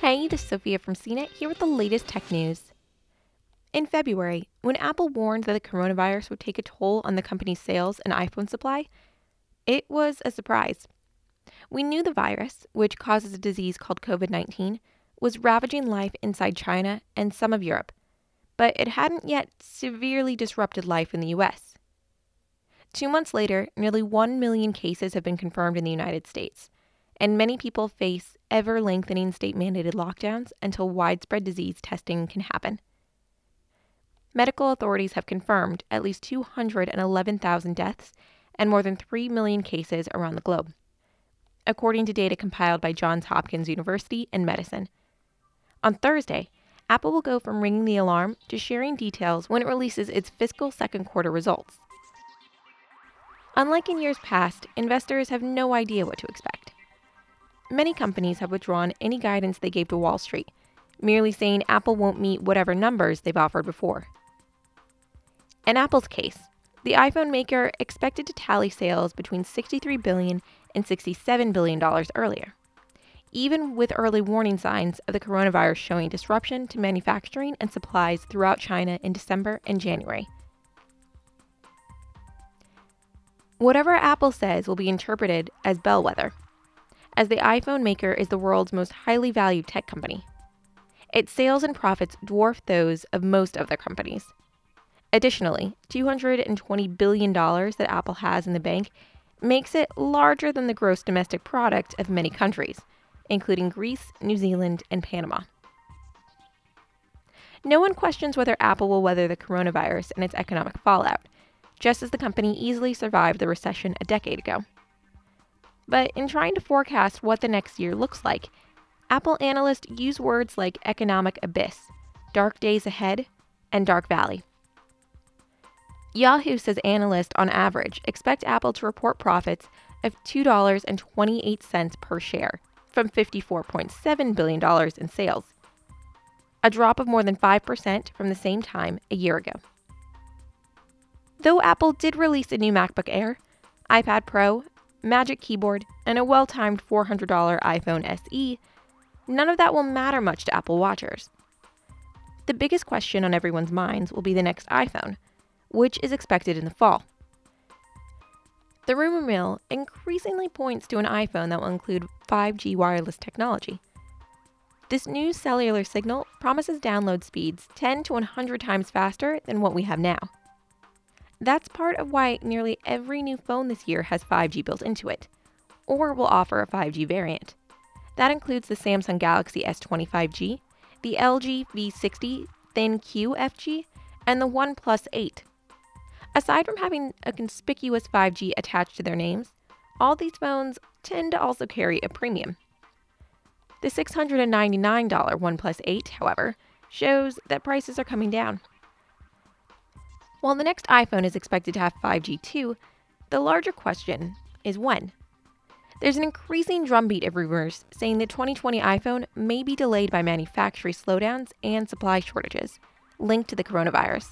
Hey, this is Sophia from CNET here with the latest tech news. In February, when Apple warned that the coronavirus would take a toll on the company's sales and iPhone supply, it was a surprise. We knew the virus, which causes a disease called COVID 19, was ravaging life inside China and some of Europe, but it hadn't yet severely disrupted life in the US. Two months later, nearly 1 million cases have been confirmed in the United States and many people face ever lengthening state mandated lockdowns until widespread disease testing can happen. Medical authorities have confirmed at least 211,000 deaths and more than 3 million cases around the globe, according to data compiled by Johns Hopkins University in medicine. On Thursday, Apple will go from ringing the alarm to sharing details when it releases its fiscal second quarter results. Unlike in years past, investors have no idea what to expect. Many companies have withdrawn any guidance they gave to Wall Street, merely saying Apple won't meet whatever numbers they've offered before. In Apple's case, the iPhone maker expected to tally sales between $63 billion and $67 billion earlier, even with early warning signs of the coronavirus showing disruption to manufacturing and supplies throughout China in December and January. Whatever Apple says will be interpreted as bellwether as the iPhone maker is the world's most highly valued tech company. Its sales and profits dwarf those of most other companies. Additionally, $220 billion that Apple has in the bank makes it larger than the gross domestic product of many countries, including Greece, New Zealand, and Panama. No one questions whether Apple will weather the coronavirus and its economic fallout, just as the company easily survived the recession a decade ago. But in trying to forecast what the next year looks like, Apple analysts use words like economic abyss, dark days ahead, and dark valley. Yahoo says analysts, on average, expect Apple to report profits of $2.28 per share from $54.7 billion in sales, a drop of more than 5% from the same time a year ago. Though Apple did release a new MacBook Air, iPad Pro, Magic Keyboard, and a well timed $400 iPhone SE, none of that will matter much to Apple Watchers. The biggest question on everyone's minds will be the next iPhone, which is expected in the fall. The rumor mill increasingly points to an iPhone that will include 5G wireless technology. This new cellular signal promises download speeds 10 to 100 times faster than what we have now. That's part of why nearly every new phone this year has 5G built into it, or will offer a 5G variant. That includes the Samsung Galaxy S20 5G, the LG V60 ThinQ 5G, and the OnePlus 8. Aside from having a conspicuous 5G attached to their names, all these phones tend to also carry a premium. The $699 OnePlus 8, however, shows that prices are coming down. While the next iPhone is expected to have 5G too, the larger question is when. There's an increasing drumbeat of rumors saying the 2020 iPhone may be delayed by manufacturing slowdowns and supply shortages linked to the coronavirus.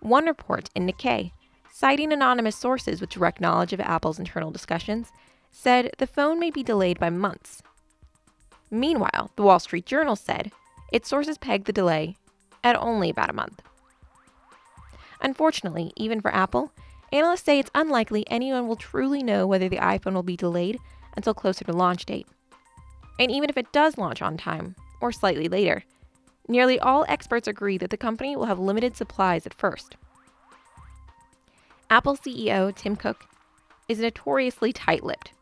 One report in Nikkei, citing anonymous sources with direct knowledge of Apple's internal discussions, said the phone may be delayed by months. Meanwhile, the Wall Street Journal said its sources pegged the delay at only about a month. Unfortunately, even for Apple, analysts say it's unlikely anyone will truly know whether the iPhone will be delayed until closer to launch date. And even if it does launch on time, or slightly later, nearly all experts agree that the company will have limited supplies at first. Apple CEO Tim Cook is notoriously tight lipped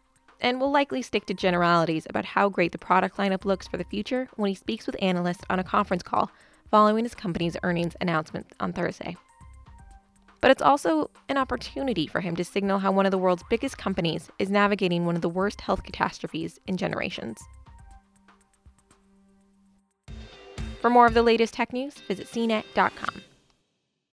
and will likely stick to generalities about how great the product lineup looks for the future when he speaks with analysts on a conference call following his company's earnings announcement on Thursday but it's also an opportunity for him to signal how one of the world's biggest companies is navigating one of the worst health catastrophes in generations. For more of the latest tech news, visit cnet.com.